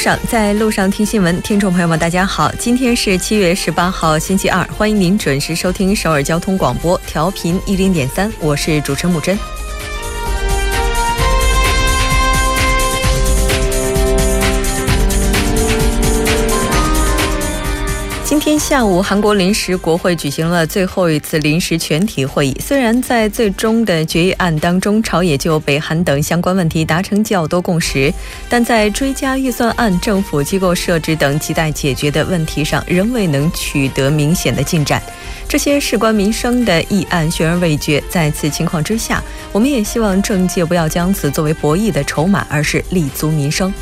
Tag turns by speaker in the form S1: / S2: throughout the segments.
S1: 上，在路上听新闻。听众朋友们，大家好，今天是七月十八号，星期二，欢迎您准时收听首尔交通广播，调频一零点三，我是主持人木真。下午，韩国临时国会举行了最后一次临时全体会议。虽然在最终的决议案当中，朝野就北韩等相关问题达成较多共识，但在追加预算案、政府机构设置等亟待解决的问题上，仍未能取得明显的进展。这些事关民生的议案悬而未决，在此情况之下，我们也希望政界不要将此作为博弈的筹码，而是立足民生。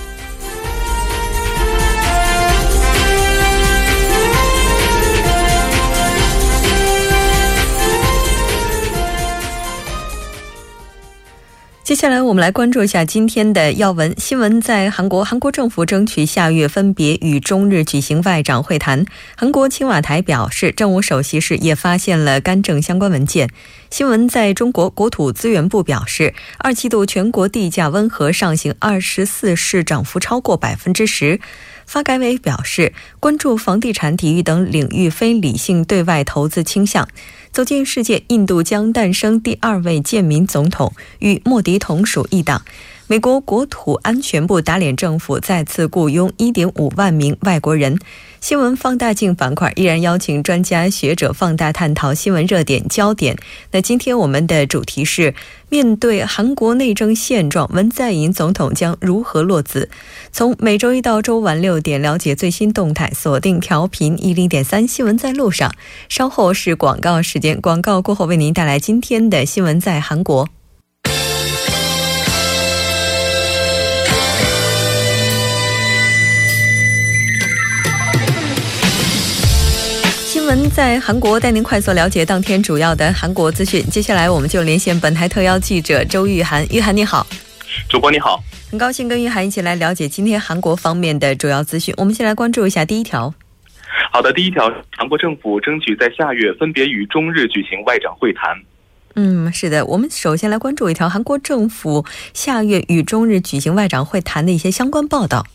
S1: 接下来，我们来关注一下今天的要闻新闻。在韩国，韩国政府争取下月分别与中日举行外长会谈。韩国青瓦台表示，政务首席室也发现了干政相关文件。新闻在中国国土资源部表示，二季度全国地价温和上行，二十四市涨幅超过百分之十。发改委表示，关注房地产、体育等领域非理性对外投资倾向。走进世界，印度将诞生第二位贱民总统，与莫迪同属一党。美国国土安全部打脸政府，再次雇佣1.5万名外国人。新闻放大镜板块依然邀请专家学者放大探讨新闻热点焦点。那今天我们的主题是：面对韩国内政现状，文在寅总统将如何落子？从每周一到周晚六点了解最新动态，锁定调频一零点三新闻在路上。稍后是广告时间，广告过后为您带来今天的新闻在韩国。闻在韩国带您快速了解当天主要的韩国资讯。接下来我们就连线本台特邀记者周玉涵。玉涵你好，
S2: 主播你好，
S1: 很高兴跟玉涵一起来了解今天韩国方面的主要资讯。我们先来关注一下第一条。
S2: 好的，第一条，韩国政府争取在下月分别与中日举行外长会谈。
S1: 嗯，是的，我们首先来关注一条韩国政府下月与中日举行外长会谈的一些相关报道。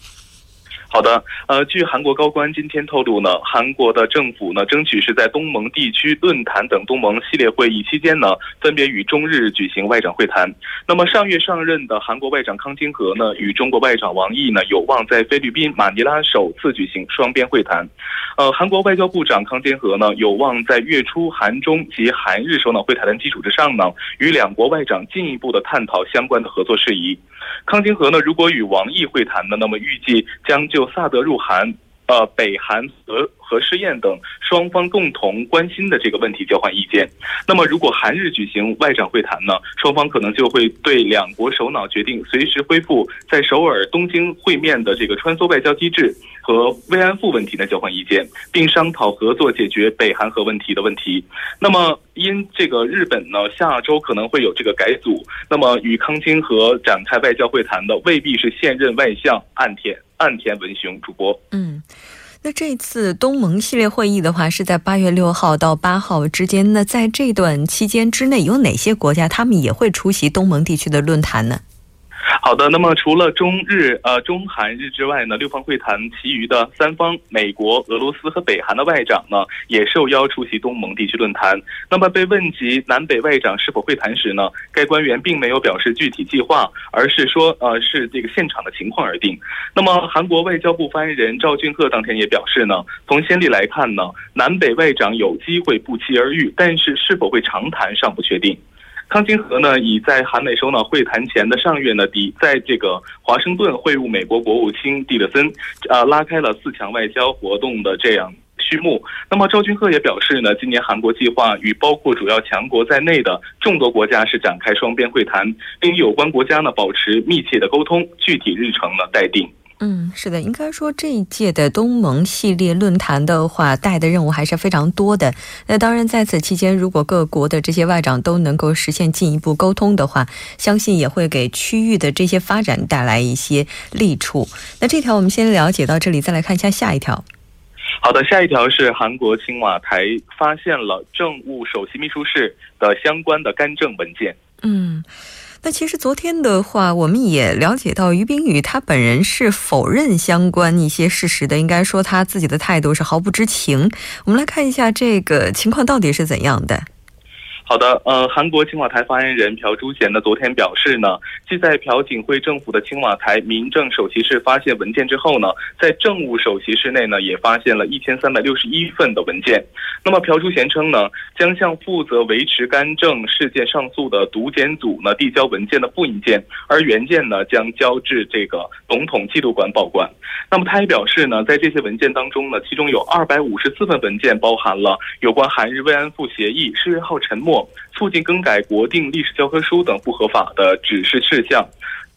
S2: 好的，呃，据韩国高官今天透露呢，韩国的政府呢，争取是在东盟地区论坛等东盟系列会议期间呢，分别与中日举行外长会谈。那么上月上任的韩国外长康金和呢，与中国外长王毅呢，有望在菲律宾马尼拉首次举行双边会谈。呃，韩国外交部长康金和呢，有望在月初韩中及韩日首脑会谈的基础之上呢，与两国外长进一步的探讨相关的合作事宜。康金河呢，如果与王毅会谈呢，那么预计将就萨德入韩、呃北韩核核试验等双方共同关心的这个问题交换意见。那么如果韩日举行外长会谈呢，双方可能就会对两国首脑决定随时恢复在首尔、东京会面的这个穿梭外交机制和慰安妇问题呢交换意见，并商讨合作解决北韩核问题的问题。那么因这个日本呢下周可能会有这个改组，那么与康金和展开外交会谈的未必是现任外相岸田。岸田文雄主播，
S1: 嗯，那这次东盟系列会议的话是在八月六号到八号之间。那在这段期间之内，有哪些国家他们也会出席东盟地区的论坛呢？
S2: 好的，那么除了中日、呃中韩日之外呢，六方会谈其余的三方，美国、俄罗斯和北韩的外长呢，也受邀出席东盟地区论坛。那么被问及南北外长是否会谈时呢，该官员并没有表示具体计划，而是说，呃，是这个现场的情况而定。那么韩国外交部发言人赵俊赫当天也表示呢，从先例来看呢，南北外长有机会不期而遇，但是是否会长谈尚不确定。康金和呢，已在韩美首脑会谈前的上月呢，抵在这个华盛顿会晤美国国务卿蒂勒森，呃，拉开了四强外交活动的这样序幕。那么赵俊赫也表示呢，今年韩国计划与包括主要强国在内的众多国家是展开双边会谈，并与有关国家呢保持密切的沟通，具体日程呢待定。
S1: 嗯，是的，应该说这一届的东盟系列论坛的话，带的任务还是非常多的。那当然，在此期间，如果各国的这些外长都能够实现进一步沟通的话，相信也会给区域的这些发展带来一些利处。那这条我们先了解到这里，再来看一下下一条。
S2: 好的，下一条是韩国青瓦台发现了政务首席秘书室的相关的干政文件。
S1: 嗯。那其实昨天的话，我们也了解到于冰雨他本人是否认相关一些事实的，应该说他自己的态度是毫不知情。我们来看一下这个情况到底是怎样的。
S2: 好的，呃，韩国青瓦台发言人朴珠贤呢，昨天表示呢，继在朴槿惠政府的青瓦台民政首席室发现文件之后呢，在政务首席室内呢，也发现了一千三百六十一份的文件。那么朴珠贤称呢，将向负责维持干政事件上诉的独检组呢递交文件的复印件，而原件呢将交至这个总统记录馆保管。那么他也表示呢，在这些文件当中呢，其中有二百五十四份文件包含了有关韩日慰安妇协议、世越号沉没。促进更改国定历史教科书等不合法的指示事项。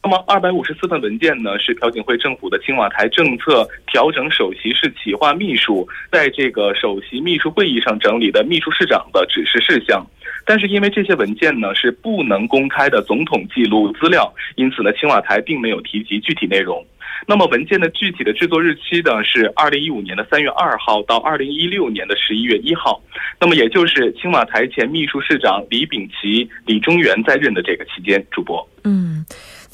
S2: 那么，二百五十四份文件呢，是朴槿惠政府的青瓦台政策调整首席市企划秘书在这个首席秘书会议上整理的秘书市长的指示事项。但是，因为这些文件呢是不能公开的总统记录资料，因此呢，青瓦台并没有提及具体内容。那么文件的具体的制作日期呢是二零一五年的三月二号到二零一六年的十一月一号，那么也就是青瓦台前秘书市长李秉琦、李中元在任的这个期间。主播，
S1: 嗯，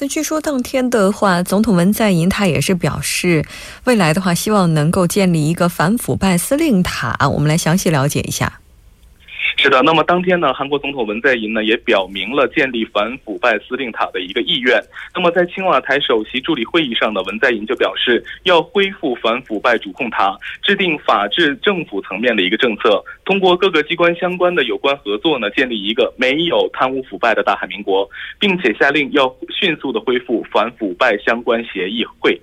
S1: 那据说当天的话，总统文在寅他也是表示，未来的话希望能够建立一个反腐败司令塔。我们来详细了解一下。
S2: 是的，那么当天呢，韩国总统文在寅呢也表明了建立反腐败司令塔的一个意愿。那么在青瓦台首席助理会议上呢，文在寅就表示要恢复反腐败主控塔，制定法治政府层面的一个政策，通过各个机关相关的有关合作呢，建立一个没有贪污腐败的大韩民国，并且下令要迅速的恢复反腐败相关协议会。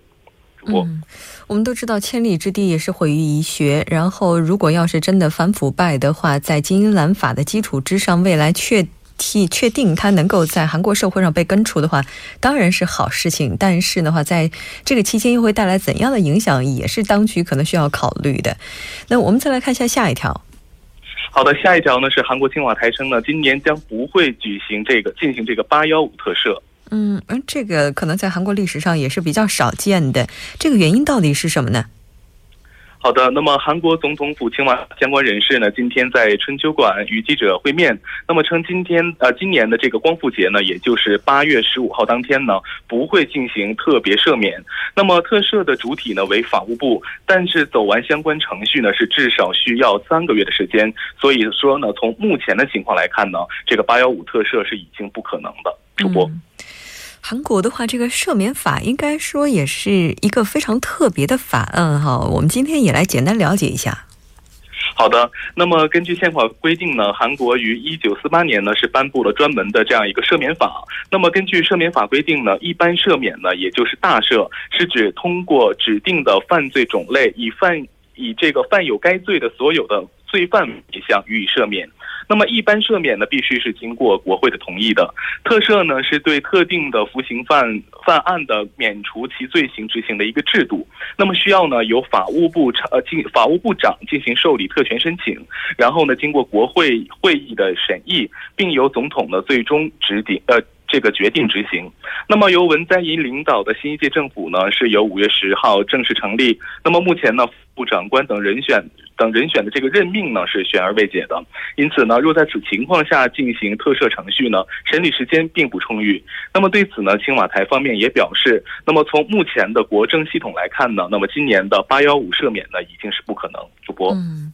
S1: 嗯，我们都知道千里之堤也是毁于蚁穴。然后，如果要是真的反腐败的话，在金英兰法的基础之上，未来确替确定他能够在韩国社会上被根除的话，当然是好事情。但是的话，在这个期间又会带来怎样的影响，也是当局可能需要考虑的。那我们再来看一下下一条。
S2: 好的，下一条呢是韩国青瓦台称呢，今年将不会举行这个进行这个八幺五特赦。
S1: 嗯嗯，这个可能在韩国历史上也是比较少见的。这个原因到底是什么呢？
S2: 好的，那么韩国总统府青瓦相关人士呢，今天在春秋馆与记者会面，那么称今天呃今年的这个光复节呢，也就是八月十五号当天呢，不会进行特别赦免。那么特赦的主体呢为法务部，但是走完相关程序呢是至少需要三个月的时间。所以说呢，从目前的情况来看呢，这个八幺五特赦是已经不可能的。主播。
S1: 韩国的话，这个赦免法应该说也是一个非常特别的法案哈。我们今天也来简单了解一下。
S2: 好的，那么根据宪法规定呢，韩国于一九四八年呢是颁布了专门的这样一个赦免法。那么根据赦免法规定呢，一般赦免呢，也就是大赦，是指通过指定的犯罪种类，以犯以这个犯有该罪的所有的罪犯一项予以赦免。那么一般赦免呢，必须是经过国会的同意的。特赦呢，是对特定的服刑犯犯案的免除其罪行执行的一个制度。那么需要呢，由法务部长呃进法务部长进行受理特权申请，然后呢，经过国会会议的审议，并由总统呢最终指定呃。这个决定执行，那么由文在寅领导的新一届政府呢，是由五月十号正式成立。那么目前呢，副长官等人选等人选的这个任命呢，是悬而未解的。因此呢，若在此情况下进行特赦程序呢，审理时间并不充裕。那么对此呢，青瓦台方面也表示，那么从目前的国政系统来看呢，那么今年的八幺五赦免呢，已经是不可能。主播。
S1: 嗯。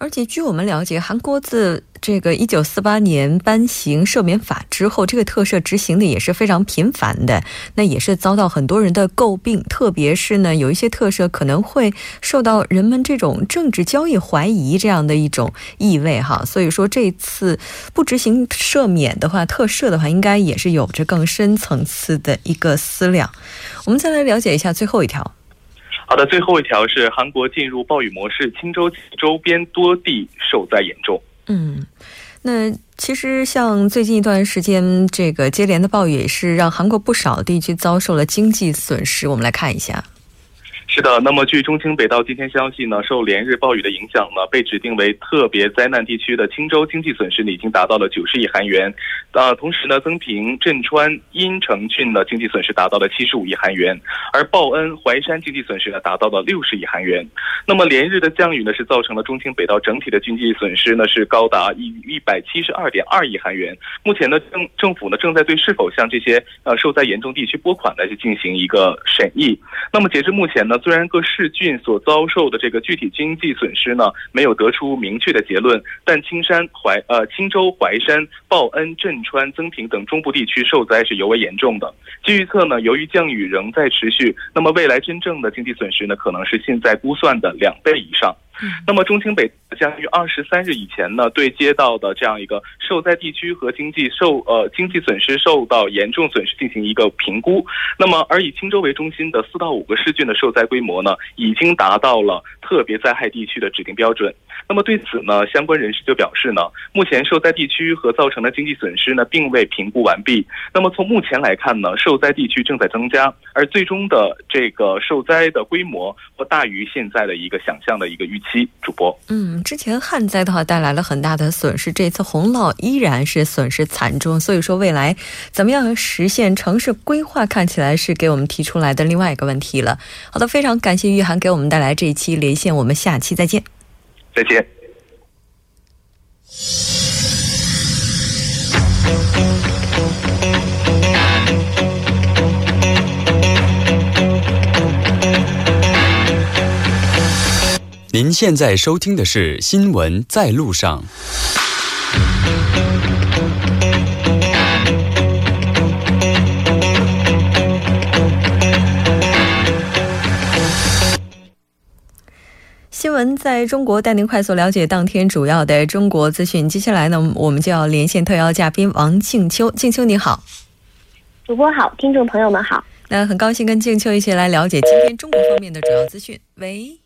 S1: 而且据我们了解，韩国自这个一九四八年颁行赦免法之后，这个特赦执行的也是非常频繁的，那也是遭到很多人的诟病。特别是呢，有一些特赦可能会受到人们这种政治交易怀疑这样的一种意味哈。所以说这次不执行赦免的话，特赦的话，应该也是有着更深层次的一个思量。我们再来了解一下最后一条。
S2: 好的，最后一条是韩国进入暴雨模式，青州周边多地受灾严重。
S1: 嗯，那其实像最近一段时间，这个接连的暴雨也是让韩国不少地区遭受了经济损失。我们来看一下。
S2: 是的，那么据中青北道今天消息呢，受连日暴雨的影响呢，被指定为特别灾难地区的青州经济损失呢已经达到了九十亿韩元，呃，同时呢，增平、镇川、阴城郡的经济损失达到了七十五亿韩元，而报恩、淮山经济损失呢达到了六十亿韩元。那么连日的降雨呢，是造成了中青北道整体的经济损失呢是高达一一百七十二点二亿韩元。目前呢，政政府呢正在对是否向这些呃受灾严重地区拨款呢去进行一个审议。那么截至目前呢。虽然各市郡所遭受的这个具体经济损失呢，没有得出明确的结论，但青山淮呃青州淮山、报恩、镇川、增平等中部地区受灾是尤为严重的。据预测呢，由于降雨仍在持续，那么未来真正的经济损失呢，可能是现在估算的两倍以上。那么中青北将于二十三日以前呢，对街道的这样一个受灾地区和经济受呃经济损失受到严重损失进行一个评估。那么而以青州为中心的四到五个市郡的受灾规模呢，已经达到了特别灾害地区的指定标准。那么对此呢，相关人士就表示呢，目前受灾地区和造成的经济损失呢，并未评估完毕。那么从目前来看呢，受灾地区正在增加，而最终的这个受灾的规模或大于现在的一个想象的一个预期。主播，
S1: 嗯，之前旱灾的话带来了很大的损失，这次洪涝依然是损失惨重。所以说，未来怎么样实现城市规划，看起来是给我们提出来的另外一个问题了。好的，非常感谢玉涵给我们带来这一期连线，我们下期再见。
S2: 再见。
S3: 您现在收听的是《新闻在路上》。
S1: 新闻在中国带您快速了解当天主要的中国资讯。接下来呢，我们就要连线特邀嘉宾王静秋。静秋你好，
S4: 主播好，听众朋友们好。
S1: 那很高兴跟静秋一起来了解今天中国方面的主要资讯。喂。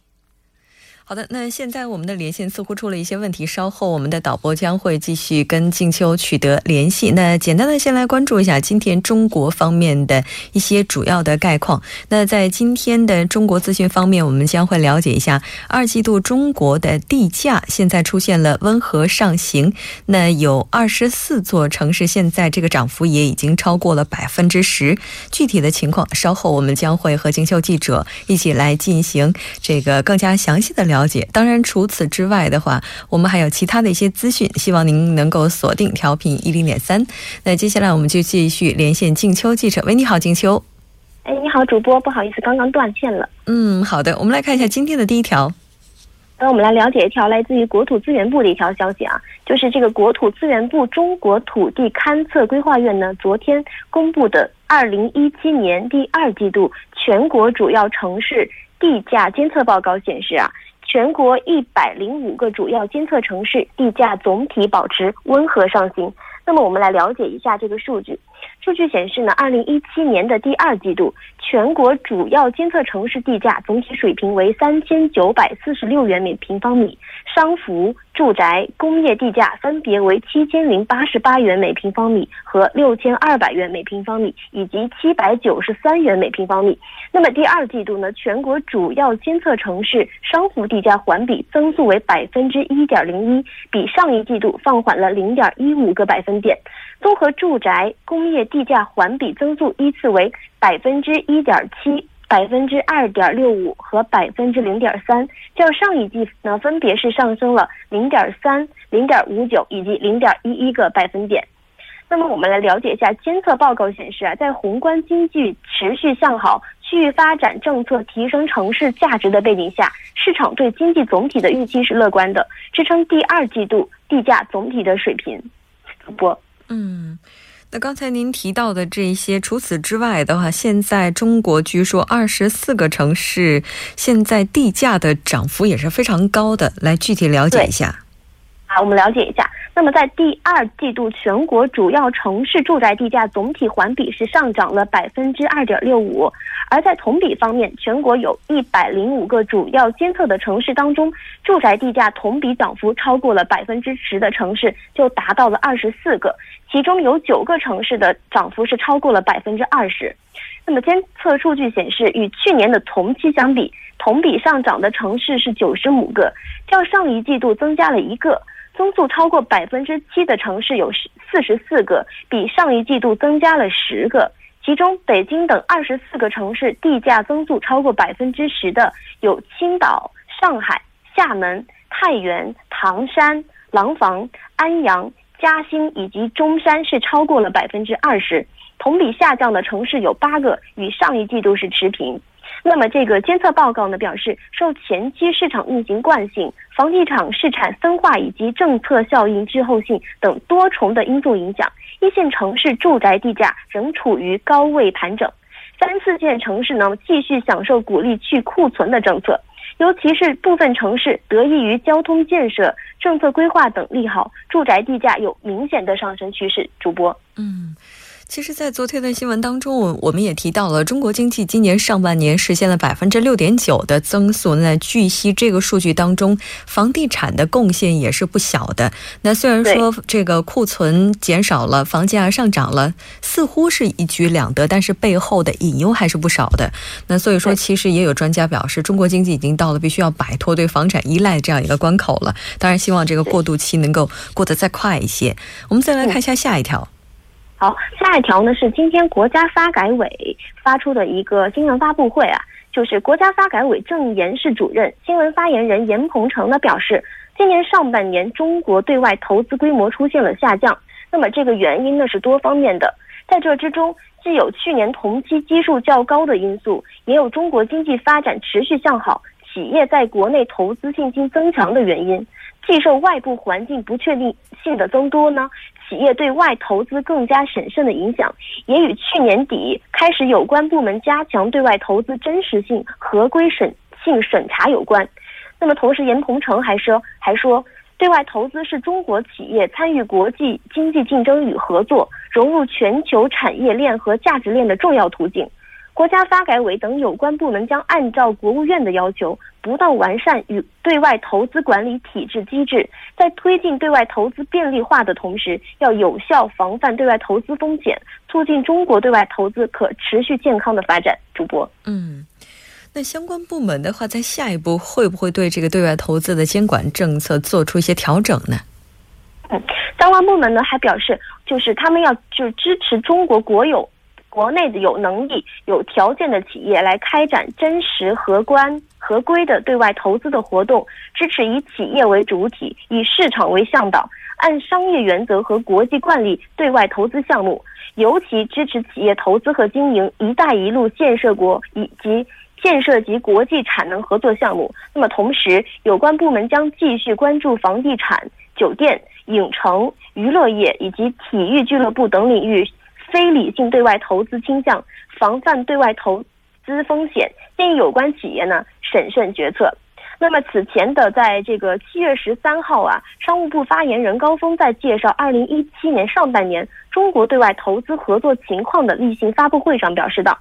S1: 好的，那现在我们的连线似乎出了一些问题，稍后我们的导播将会继续跟静秋取得联系。那简单的先来关注一下今天中国方面的一些主要的概况。那在今天的中国资讯方面，我们将会了解一下二季度中国的地价现在出现了温和上行。那有二十四座城市现在这个涨幅也已经超过了百分之十。具体的情况，稍后我们将会和静秋记者一起来进行这个更加详细的了。了解，当然除此之外的话，我们还有其他的一些资讯，希望您能够锁定调频一零点三。那接下来我们就继续连线静秋记者。喂，你好，静秋。
S4: 哎，你好，主播，不好意思，刚刚断线了。
S1: 嗯，好的，我们来看一下今天的第一条。
S4: 那我们来了解一条来自于国土资源部的一条消息啊，就是这个国土资源部中国土地勘测规划院呢，昨天公布的二零一七年第二季度全国主要城市地价监测报告显示啊。全国一百零五个主要监测城市地价总体保持温和上行。那么，我们来了解一下这个数据。数据显示呢，二零一七年的第二季度，全国主要监测城市地价总体水平为三千九百四十六元每平方米，商服。住宅、工业地价分别为七千零八十八元每平方米和六千二百元每平方米，以及七百九十三元每平方米。那么第二季度呢，全国主要监测城市商服地价环比增速为百分之一点零一，比上一季度放缓了零点一五个百分点。综合住宅、工业地价环比增速依次为百分之一点七。百分之二点六五和百分之零点三，较上一季呢，分别是上升了零点三、零点五九以及零点一一个百分点。那么，我们来了解一下监测报告显示啊，在宏观经济持续向好、区域发展政策提升城市价值的背景下，市场对经济总体的预期是乐观的，支撑第二季度地价总体的水平。主播，
S1: 嗯。那刚才您提到的这些，除此之外的话，现在中国据说二十四个城市现在地价的涨幅也是非常高的，来具体了解一下。
S4: 啊，我们了解一下。那么在第二季度，全国主要城市住宅地价总体环比是上涨了百分之二点六五，而在同比方面，全国有一百零五个主要监测的城市当中，住宅地价同比涨幅超过了百分之十的城市就达到了二十四个。其中有九个城市的涨幅是超过了百分之二十。那么监测数据显示，与去年的同期相比，同比上涨的城市是九十五个，较上一季度增加了一个。增速超过百分之七的城市有四十四个，比上一季度增加了十个。其中，北京等二十四个城市地价增速超过百分之十的有青岛、上海、厦门、太原、唐山、廊坊、安阳、嘉兴以及中山是超过了百分之二十。同比下降的城市有八个，与上一季度是持平。那么，这个监测报告呢表示，受前期市场运行惯性、房地产市场分化以及政策效应滞后性等多重的因素影响，一线城市住宅地价仍处于高位盘整。三四线城市呢继续享受鼓励去库存的政策，尤其是部分城市得益于交通建设、政策规划等利好，住宅地价有明显的上升趋势。主播，
S1: 嗯。其实，在昨天的新闻当中，我我们也提到了中国经济今年上半年实现了百分之六点九的增速。那据悉，这个数据当中，房地产的贡献也是不小的。那虽然说这个库存减少了，房价上涨了，似乎是一举两得，但是背后的隐忧还是不少的。那所以说，其实也有专家表示，中国经济已经到了必须要摆脱对房产依赖这样一个关口了。当然，希望这个过渡期能够过得再快一些。我们再来看一下下一条。
S4: 好，下一条呢是今天国家发改委发出的一个新闻发布会啊，就是国家发改委政研室主任、新闻发言人严鹏程呢表示，今年上半年中国对外投资规模出现了下降，那么这个原因呢是多方面的，在这之中既有去年同期基数较高的因素，也有中国经济发展持续向好，企业在国内投资信心增强的原因。既受外部环境不确定性的增多呢，企业对外投资更加审慎的影响，也与去年底开始有关部门加强对外投资真实性、合规审性审查有关。那么，同时严鹏程还说，还说，对外投资是中国企业参与国际经济竞争与合作、融入全球产业链和价值链的重要途径。国家发改委等有关部门将按照国务院的要求，不断完善与对外投资管理体制机制，在推进对外投资便利化的同时，要有效防范对外投资风险，促进中国对外投资可持续健康的发展。主播，
S1: 嗯，那相关部门的话，在下一步会不会对这个对外投资的监管政策做出一些调整呢？
S4: 嗯，相关部门呢还表示，就是他们要就是支持中国国有。国内的有能力、有条件的企业来开展真实、合关、合规的对外投资的活动，支持以企业为主体、以市场为向导，按商业原则和国际惯例对外投资项目，尤其支持企业投资和经营“一带一路”建设国以及建设及国际产能合作项目。那么，同时有关部门将继续关注房地产、酒店、影城、娱乐业以及体育俱乐部等领域。非理性对外投资倾向，防范对外投资风险，建议有关企业呢审慎决策。那么此前的在这个七月十三号啊，商务部发言人高峰在介绍二零一七年上半年中国对外投资合作情况的例行发布会上表示道，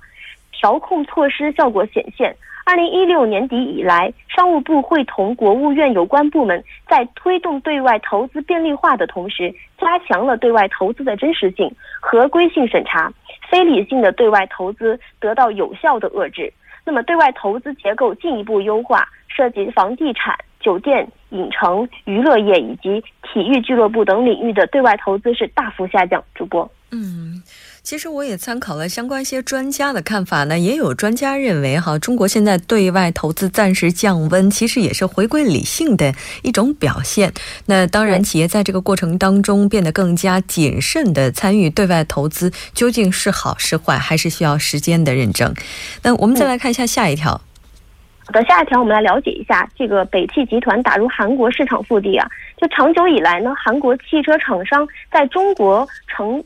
S4: 调控措施效果显现。二零一六年底以来，商务部会同国务院有关部门在推动对外投资便利化的同时，加强了对外投资的真实性、合规性审查，非理性的对外投资得到有效的遏制。那么，对外投资结构进一步优化，涉及房地产、酒店、影城、娱乐业以及体育俱乐部等领域的对外投资是大幅下降。主播，
S1: 嗯。其实我也参考了相关一些专家的看法呢，也有专家认为哈，中国现在对外投资暂时降温，其实也是回归理性的一种表现。那当然，企业在这个过程当中变得更加谨慎的参与对外投资，究竟是好是坏，还是需要时间的认证。那我们再来看一下下一条。
S4: 好的，下一条我们来了解一下这个北汽集团打入韩国市场腹地啊。就长久以来呢，韩国汽车厂商在中国成。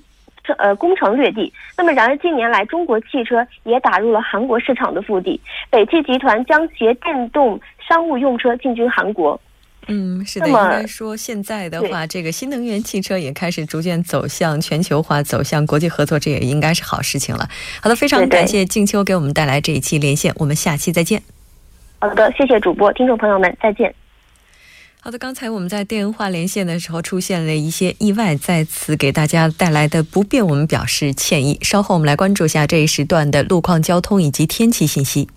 S4: 呃，攻城略地。那么，然而近年来，中国汽车也打入了韩国市场的腹地。北汽集团将携电动商务用车进军韩国。
S1: 嗯，是的。应该说，现在的话，这个新能源汽车也开始逐渐走向全球化，走向国际合作，这也应该是好事情了。好的，非常感谢静秋给我们带来这一期连线，我们下期再见。
S4: 好的，谢谢主播，听众朋友们，再见。
S1: 好的，刚才我们在电话连线的时候出现了一些意外，在此给大家带来的不便，我们表示歉意。稍后我们来关注一下这一时段的路况、交通以及天气信息。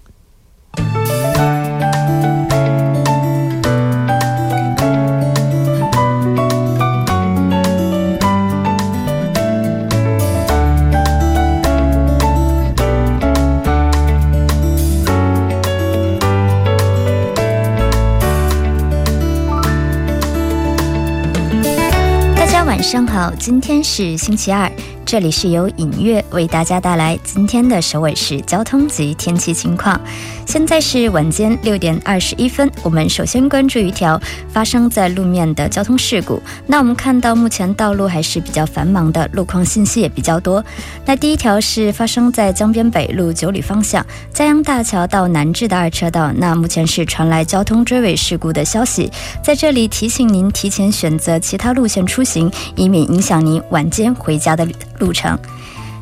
S5: 上好，今天是星期二。这里是由影月为大家带来今天的首尔市交通及天气情况。现在是晚间六点二十一分，我们首先关注一条发生在路面的交通事故。那我们看到目前道路还是比较繁忙的，路况信息也比较多。那第一条是发生在江边北路九里方向嘉阳大桥到南至的二车道，那目前是传来交通追尾事故的消息，在这里提醒您提前选择其他路线出行，以免影响您晚间回家的旅。路程，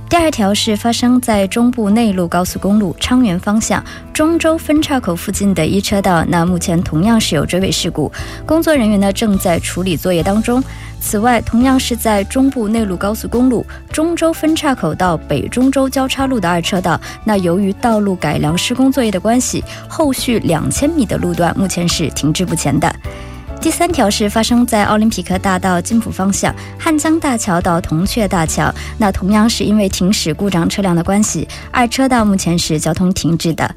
S5: 第二条是发生在中部内陆高速公路昌原方向中州分岔口附近的一车道，那目前同样是有追尾事故，工作人员呢正在处理作业当中。此外，同样是在中部内陆高速公路中州分岔口到北中州交叉路的二车道，那由于道路改良施工作业的关系，后续两千米的路段目前是停滞不前的。第三条是发生在奥林匹克大道金浦方向汉江大桥到铜雀大桥，那同样是因为停驶故障车辆的关系，二车道目前是交通停滞的。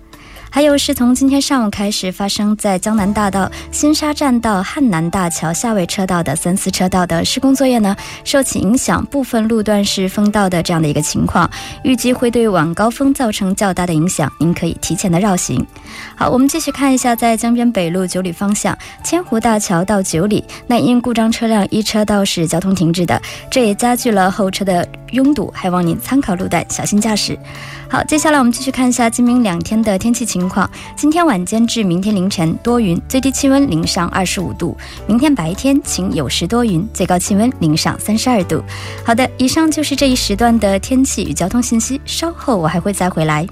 S5: 还有是从今天上午开始发生在江南大道新沙站到汉南大桥下位车道的三四车道的施工作业呢，受其影响，部分路段是封道的这样的一个情况，预计会对晚高峰造成较大的影响，您可以提前的绕行。好，我们继续看一下，在江边北路九里方向千湖大桥到九里，那因故障车辆一车道是交通停滞的，这也加剧了后车的拥堵，还望您参考路段，小心驾驶。好，接下来我们继续看一下今明两天的天气情情况。今天晚间至明天凌晨多云，最低气温零上二十五度；明天白天晴有时多云，最高气温零上三十二度。好的，以上就是这一时段的天气与交通信息，稍后我还会再回来。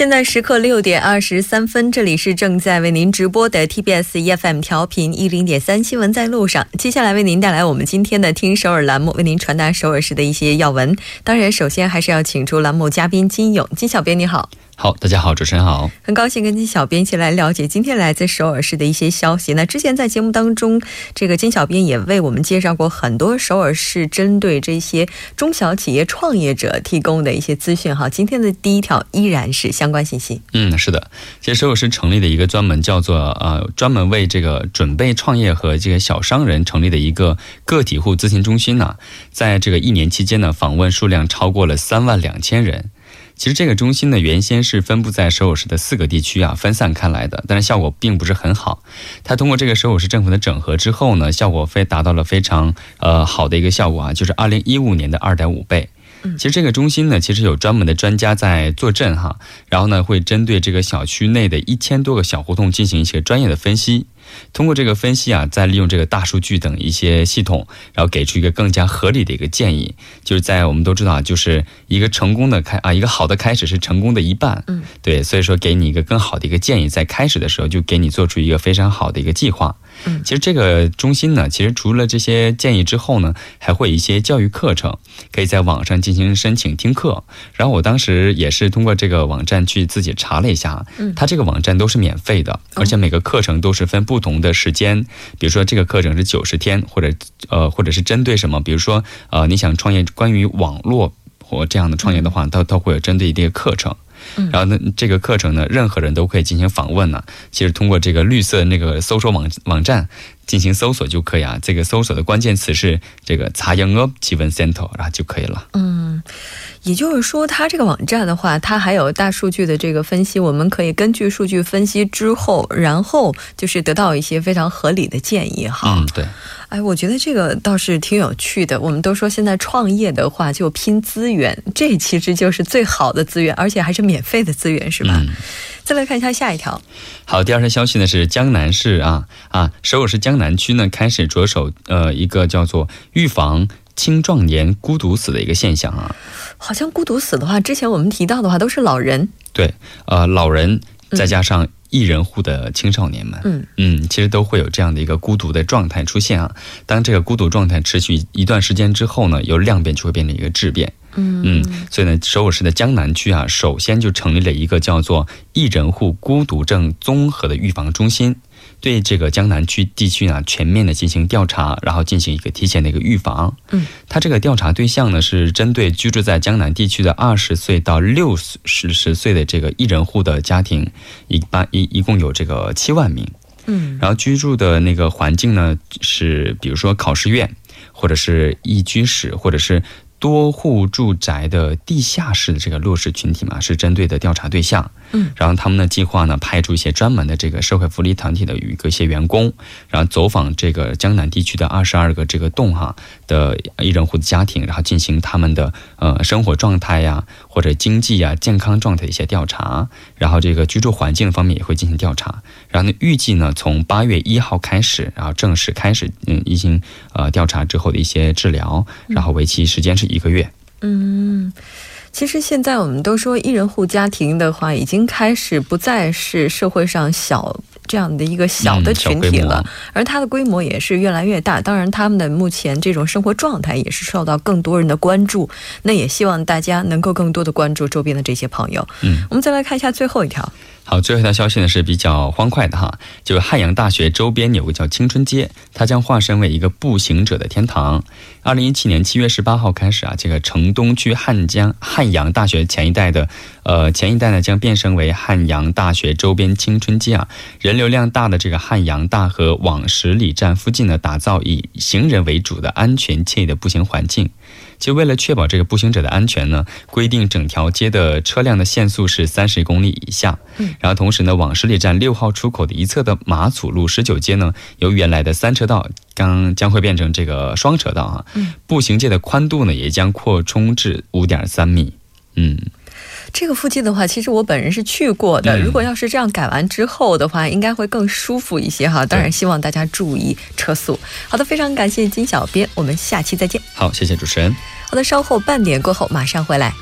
S1: 现在时刻六点二十三分，这里是正在为您直播的 TBS EFM 调频一零点三新闻在路上。接下来为您带来我们今天的听首尔栏目，为您传达首尔市的一些要闻。当然，首先还是要请出栏目嘉宾金勇，金小编你好。
S3: 好，大家好，主持人好，
S1: 很高兴跟金小编一起来了解今天来自首尔市的一些消息。那之前在节目当中，这个金小编也为我们介绍过很多首尔市针对这些中小企业创业者提供的一些资讯。哈，今天的第一条依然是相关信息。
S3: 嗯，是的，其实首尔市成立的一个专门叫做呃，专门为这个准备创业和这个小商人成立的一个个体户咨询中心呢，在这个一年期间呢，访问数量超过了三万两千人。其实这个中心呢，原先是分布在首尔市的四个地区啊，分散开来的，但是效果并不是很好。它通过这个首尔市政府的整合之后呢，效果非达到了非常呃好的一个效果啊，就是二零一五年的二点五倍。其实这个中心呢，其实有专门的专家在坐镇哈，然后呢会针对这个小区内的一千多个小胡同进行一些专业的分析。通过这个分析啊，再利用这个大数据等一些系统，然后给出一个更加合理的一个建议。就是在我们都知道，就是一个成功的开啊，一个好的开始是成功的一半。嗯，对，所以说给你一个更好的一个建议，在开始的时候就给你做出一个非常好的一个计划。嗯，其实这个中心呢，其实除了这些建议之后呢，还会有一些教育课程，可以在网上进行申请听课。然后我当时也是通过这个网站去自己查了一下，嗯，它这个网站都是免费的，而且每个课程都是分不同的时间，比如说这个课程是九十天，或者呃，或者是针对什么，比如说呃，你想创业关于网络或这样的创业的话，它它会有针对一些课程。然后呢，这个课程呢，任何人都可以进行访问呢。其实通过这个绿色那个搜索网网站进行搜索就可以啊。这个搜索的关键词是这个“查英俄奇闻 center”，然后就可以了。
S1: 嗯，也就是说，它这个网站的话，它还有大数据的这个分析，我们可以根据数据分析之后，然后就是得到一些非常合理的建议哈。
S3: 嗯，对。
S1: 哎，我觉得这个倒是挺有趣的。我们都说现在创业的话就拼资源，这其实就是最好的资源，而且还是免费的资源，是吧？嗯。再来看一下下一条。
S3: 好，第二条消息呢是江南市啊啊，首尔市江南区呢开始着手呃一个叫做预防。青壮年孤独死的一个现象啊。
S1: 好像孤独死的话，之前我们提到的话都是老人。
S3: 对，呃，老人再加上一人户的青少年们，
S1: 嗯
S3: 嗯，其实都会有这样的一个孤独的状态出现啊。当这个孤独状态持续一段时间之后呢，由量变就会变成一个质变。
S1: 嗯
S3: 嗯，所以呢，首尔市的江南区啊，首先就成立了一个叫做一人户孤独症综合的预防中心。对这个江南区地区呢，全面的进行调查，然后进行一个提前的一个预防。
S1: 嗯，
S3: 它这个调查对象呢是针对居住在江南地区的二十岁到六十十岁的这个一人户的家庭，一般一一共有这个七万名。
S1: 嗯，
S3: 然后居住的那个环境呢是，比如说考试院，或者是一居室，或者是。多户住宅的地下室的这个弱势群体嘛，是针对的调查对象。
S1: 嗯，
S3: 然后他们呢计划呢派出一些专门的这个社会福利团体的一个一些员工，然后走访这个江南地区的二十二个这个洞哈的一人户的家庭，然后进行他们的呃生活状态呀或者经济啊健康状态的一些调查，然后这个居住环境方面也会进行调查。然后呢预计呢从八月一号开始，然后正式开始嗯进行呃调查之后的一些治疗，然后为期时间是。一个月，
S1: 嗯，其实现在我们都说一人户家庭的话，已经开始不再是社会上小这样的一个小的群体了，而它的规模也是越来越大。当然，他们的目前这种生活状态也是受到更多人的关注。那也希望大家能够更多的关注周边的这些朋友。
S3: 嗯，
S1: 我们再来看一下最后一条。
S3: 好，最后一条消息呢是比较欢快的哈，就是汉阳大学周边有个叫青春街，它将化身为一个步行者的天堂。二零一七年七月十八号开始啊，这个城东区汉江汉阳大学前一带的，呃前一带呢将变身为汉阳大学周边青春街啊，人流量大的这个汉阳大河往十里站附近呢，打造以行人为主的安全惬意的步行环境。就为了确保这个步行者的安全呢，规定整条街的车辆的限速是三十公里以下。
S1: 嗯，
S3: 然后同时呢，往十里站六号出口的一侧的马祖路十九街呢，由原来的三车道将将会变成这个双车道啊。
S1: 嗯，
S3: 步行街的宽度呢也将扩充至五点三米。嗯。
S1: 这个附近的话，其实我本人是去过的。如果要是这样改完之后的话，应该会更舒服一些哈。当然，希望大家注意车速。好的，非常感谢金小编，我们下期再见。
S3: 好，谢谢主持人。
S1: 好的，稍后半点过后马上回来。